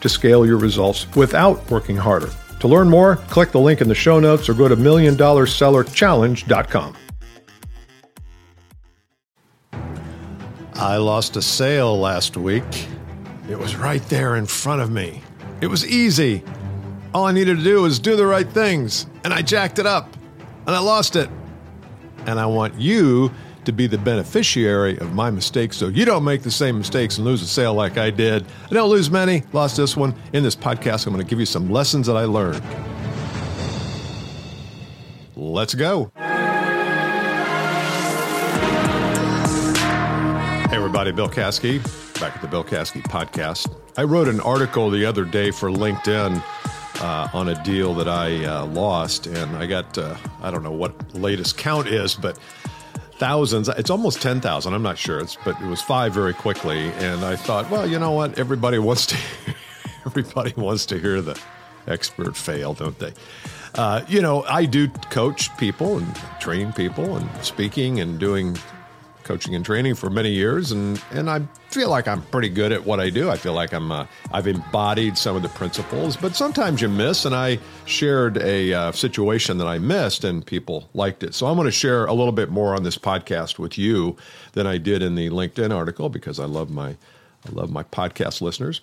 to scale your results without working harder. To learn more, click the link in the show notes or go to milliondollarsellerchallenge.com. I lost a sale last week. It was right there in front of me. It was easy. All I needed to do was do the right things, and I jacked it up, and I lost it. And I want you to be the beneficiary of my mistakes so you don't make the same mistakes and lose a sale like I did. I don't lose many, lost this one. In this podcast, I'm going to give you some lessons that I learned. Let's go. Hey, everybody, Bill Caskey, back at the Bill Caskey podcast. I wrote an article the other day for LinkedIn. Uh, on a deal that I uh, lost, and I got uh, I don't know what latest count is, but thousands. It's almost 10,000. I'm not sure. It's, but it was five very quickly. And I thought, well, you know what? Everybody wants to, everybody wants to hear the expert fail, don't they? Uh, you know, I do coach people and train people and speaking and doing coaching and training for many years, and and I feel like I'm pretty good at what I do. I feel like I'm uh, I've embodied some of the principles, but sometimes you miss. And I shared a uh, situation that I missed, and people liked it. So I'm going to share a little bit more on this podcast with you than I did in the LinkedIn article because I love my I love my podcast listeners.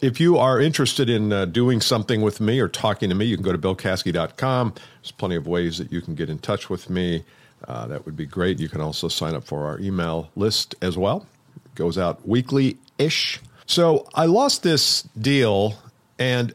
If you are interested in uh, doing something with me or talking to me, you can go to billcaskey.com. There's plenty of ways that you can get in touch with me. Uh, that would be great. You can also sign up for our email list as well. It goes out weekly ish. So I lost this deal, and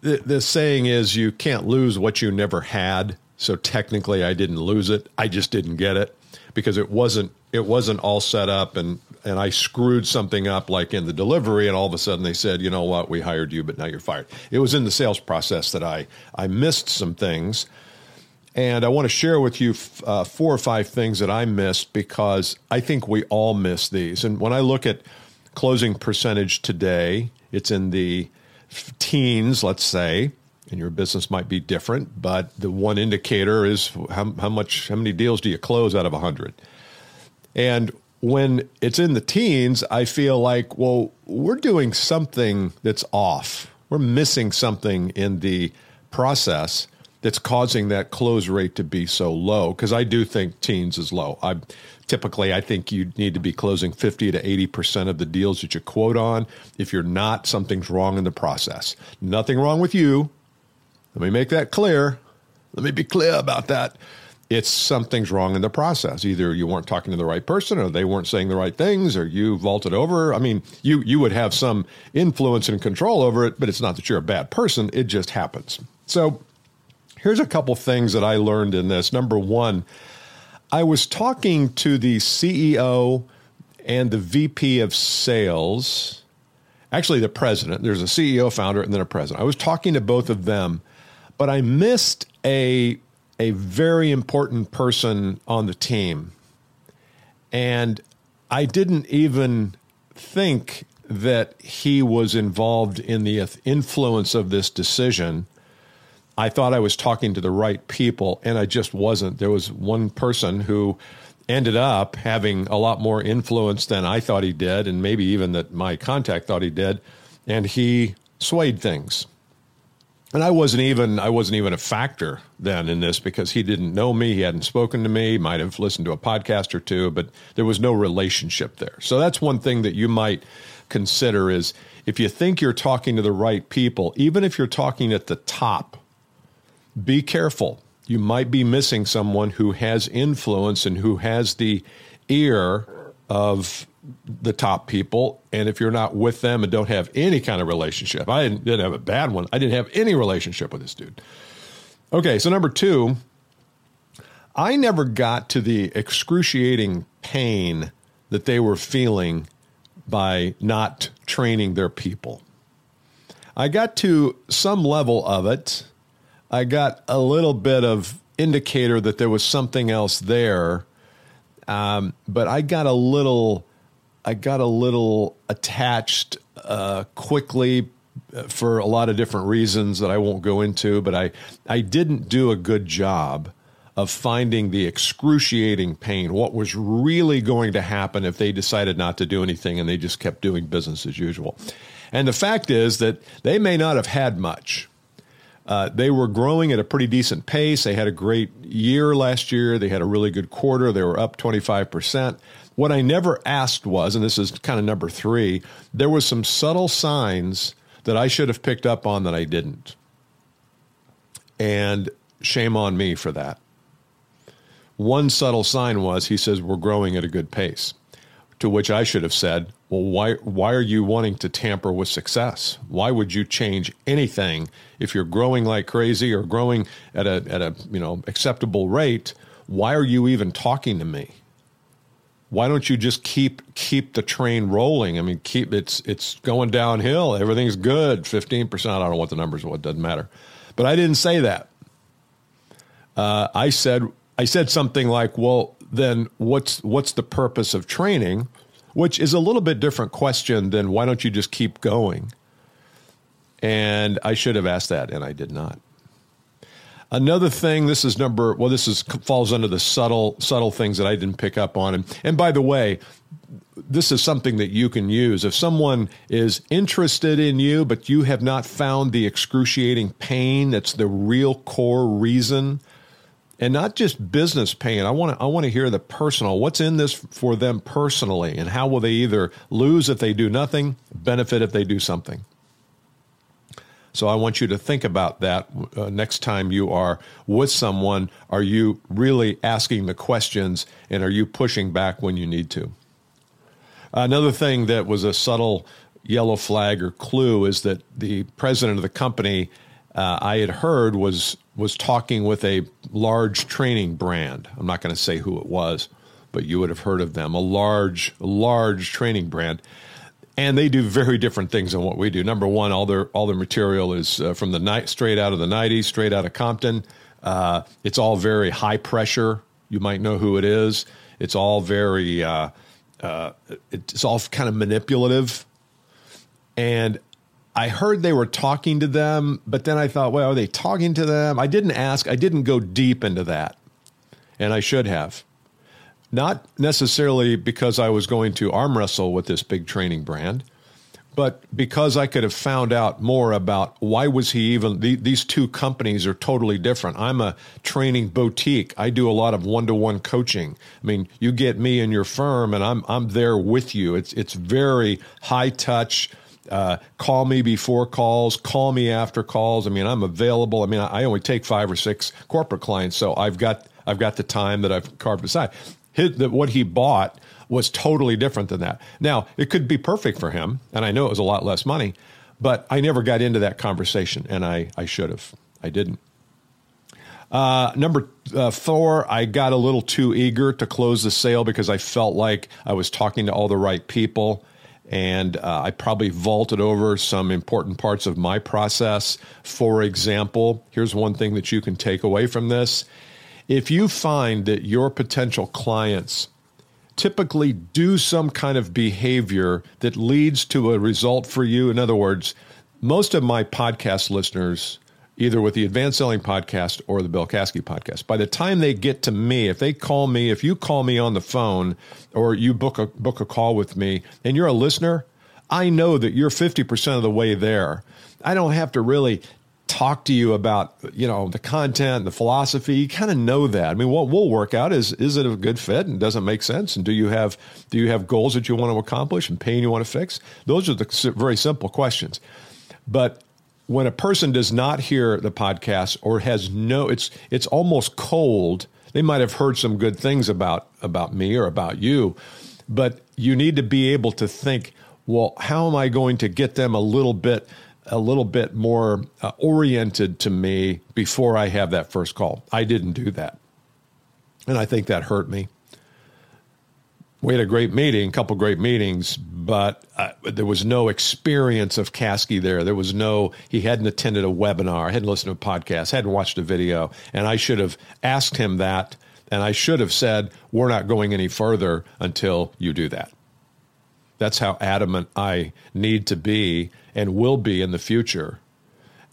the, the saying is you can't lose what you never had. So technically, I didn't lose it. I just didn't get it because it wasn't it wasn't all set up and and I screwed something up like in the delivery and all of a sudden they said, "You know what? We hired you, but now you're fired." It was in the sales process that I I missed some things and I want to share with you uh, four or five things that I missed because I think we all miss these. And when I look at closing percentage today, it's in the teens, let's say, and your business might be different, but the one indicator is how, how much, how many deals do you close out of 100? And when it's in the teens, I feel like, well, we're doing something that's off. We're missing something in the process that's causing that close rate to be so low because I do think teens is low. I typically I think you need to be closing 50 to 80% of the deals that you quote on. If you're not, something's wrong in the process. Nothing wrong with you. Let me make that clear. Let me be clear about that. It's something's wrong in the process. Either you weren't talking to the right person or they weren't saying the right things or you vaulted over. I mean, you you would have some influence and control over it, but it's not that you're a bad person. It just happens. So Here's a couple things that I learned in this. Number one, I was talking to the CEO and the VP of sales, actually, the president. There's a CEO, founder, and then a president. I was talking to both of them, but I missed a, a very important person on the team. And I didn't even think that he was involved in the influence of this decision I thought I was talking to the right people, and I just wasn't. There was one person who ended up having a lot more influence than I thought he did, and maybe even that my contact thought he did, and he swayed things. And I wasn't even I wasn't even a factor then in this because he didn't know me, he hadn't spoken to me, might have listened to a podcast or two, but there was no relationship there. So that's one thing that you might consider is if you think you're talking to the right people, even if you're talking at the top be careful. You might be missing someone who has influence and who has the ear of the top people. And if you're not with them and don't have any kind of relationship, I didn't, didn't have a bad one. I didn't have any relationship with this dude. Okay, so number two, I never got to the excruciating pain that they were feeling by not training their people. I got to some level of it. I got a little bit of indicator that there was something else there, um, but I got a little, I got a little attached uh, quickly uh, for a lot of different reasons that I won't go into. But I, I didn't do a good job of finding the excruciating pain, what was really going to happen if they decided not to do anything and they just kept doing business as usual. And the fact is that they may not have had much. Uh, they were growing at a pretty decent pace. They had a great year last year. They had a really good quarter. They were up 25%. What I never asked was, and this is kind of number three, there was some subtle signs that I should have picked up on that I didn't. And shame on me for that. One subtle sign was he says we're growing at a good pace. To which I should have said, well, why why are you wanting to tamper with success? Why would you change anything if you're growing like crazy or growing at a at a you know acceptable rate? Why are you even talking to me? Why don't you just keep keep the train rolling? I mean, keep it's it's going downhill. Everything's good. Fifteen percent. I don't know what the numbers. What doesn't matter. But I didn't say that. Uh, I said I said something like, "Well, then what's what's the purpose of training?" Which is a little bit different question than why don't you just keep going? And I should have asked that, and I did not. Another thing, this is number well, this is falls under the subtle subtle things that I didn't pick up on. And and by the way, this is something that you can use. If someone is interested in you, but you have not found the excruciating pain that's the real core reason and not just business pain. I want to I want to hear the personal. What's in this for them personally, and how will they either lose if they do nothing, benefit if they do something. So I want you to think about that uh, next time you are with someone. Are you really asking the questions, and are you pushing back when you need to? Another thing that was a subtle yellow flag or clue is that the president of the company uh, I had heard was was talking with a large training brand. I'm not going to say who it was, but you would have heard of them. A large, large training brand, and they do very different things than what we do. Number one, all their all their material is uh, from the night straight out of the '90s, straight out of Compton. Uh, it's all very high pressure. You might know who it is. It's all very. Uh, uh it's all kind of manipulative, and I heard they were talking to them, but then I thought, well, are they talking to them? I didn't ask. I didn't go deep into that, and I should have. Not necessarily because I was going to arm wrestle with this big training brand, but because I could have found out more about why was he even these two companies are totally different. I'm a training boutique. I do a lot of one-to-one coaching. I mean, you get me in your firm and I'm I'm there with you. It's it's very high touch uh, call me before calls, call me after calls. I mean, I'm available. I mean, I only take five or six corporate clients, so I've got I've got the time that I've carved aside. His, that what he bought was totally different than that. Now, it could be perfect for him, and I know it was a lot less money, but I never got into that conversation, and I, I should have. I didn't. Uh, number uh, four, I got a little too eager to close the sale because I felt like I was talking to all the right people and uh, I probably vaulted over some important parts of my process. For example, here's one thing that you can take away from this. If you find that your potential clients typically do some kind of behavior that leads to a result for you, in other words, most of my podcast listeners either with the Advanced Selling Podcast or the Bill Caskey Podcast. By the time they get to me, if they call me, if you call me on the phone or you book a book a call with me and you're a listener, I know that you're 50% of the way there. I don't have to really talk to you about you know the content the philosophy. You kind of know that. I mean what we'll work out is is it a good fit and does it make sense? And do you have do you have goals that you want to accomplish and pain you want to fix? Those are the very simple questions. But when a person does not hear the podcast or has no it's it's almost cold they might have heard some good things about about me or about you but you need to be able to think well how am i going to get them a little bit a little bit more uh, oriented to me before i have that first call? I didn't do that. And i think that hurt me we had a great meeting, a couple great meetings, but uh, there was no experience of Caskey there. There was no, he hadn't attended a webinar, hadn't listened to a podcast, hadn't watched a video. And I should have asked him that. And I should have said, we're not going any further until you do that. That's how adamant I need to be and will be in the future.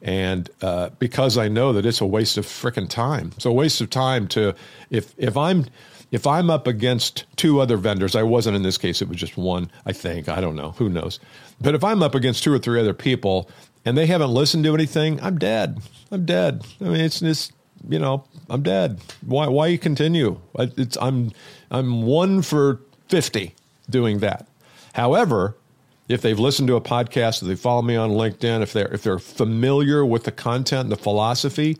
And uh, because I know that it's a waste of freaking time. It's a waste of time to, if, if I'm, if I'm up against two other vendors, I wasn't in this case, it was just one, I think. I don't know. Who knows? But if I'm up against two or three other people and they haven't listened to anything, I'm dead. I'm dead. I mean, it's just, you know, I'm dead. Why, why continue? It's, I'm, I'm one for 50 doing that. However, if they've listened to a podcast, if they follow me on LinkedIn, if they're if they're familiar with the content and the philosophy,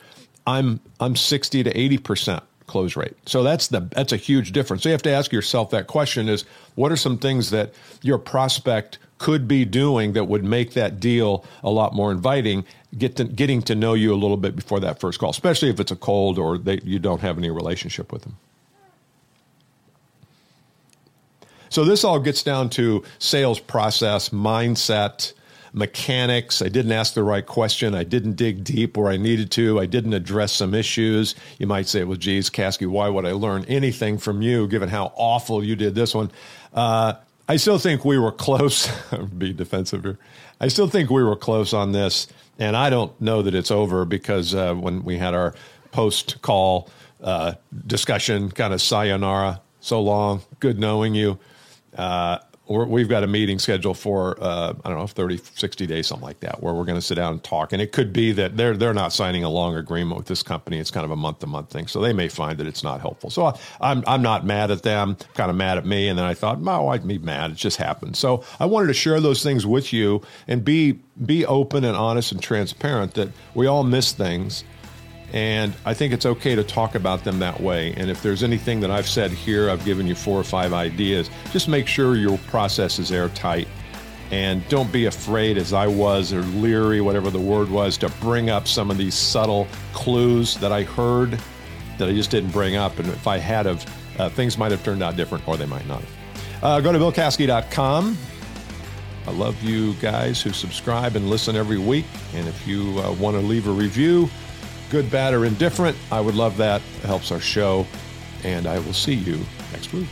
I'm I'm 60 to 80 percent close rate. So that's the that's a huge difference. So you have to ask yourself that question is what are some things that your prospect could be doing that would make that deal a lot more inviting, get to, getting to know you a little bit before that first call, especially if it's a cold or they, you don't have any relationship with them. So this all gets down to sales process, mindset, mechanics. I didn't ask the right question. I didn't dig deep where I needed to. I didn't address some issues. You might say, well, geez, Caskey, why would I learn anything from you given how awful you did this one? Uh, I still think we were close. be defensive here. I still think we were close on this, and I don't know that it's over because uh, when we had our post call uh, discussion, kind of sayonara, so long, good knowing you. Uh, we've got a meeting scheduled for uh, I don't know 30 60 days something like that where we're going to sit down and talk. And it could be that they're they're not signing a long agreement with this company. It's kind of a month to month thing. So they may find that it's not helpful. So I, I'm I'm not mad at them kind of mad at me. And then I thought oh I'd be mad. It just happened. So I wanted to share those things with you and be be open and honest and transparent that we all miss things and I think it's okay to talk about them that way. And if there's anything that I've said here, I've given you four or five ideas, just make sure your process is airtight. And don't be afraid, as I was, or leery, whatever the word was, to bring up some of these subtle clues that I heard that I just didn't bring up. And if I had of, uh, things might have turned out different, or they might not have. Uh, go to billcaskey.com. I love you guys who subscribe and listen every week. And if you uh, want to leave a review, good, bad, or indifferent. I would love that. It helps our show. And I will see you next week.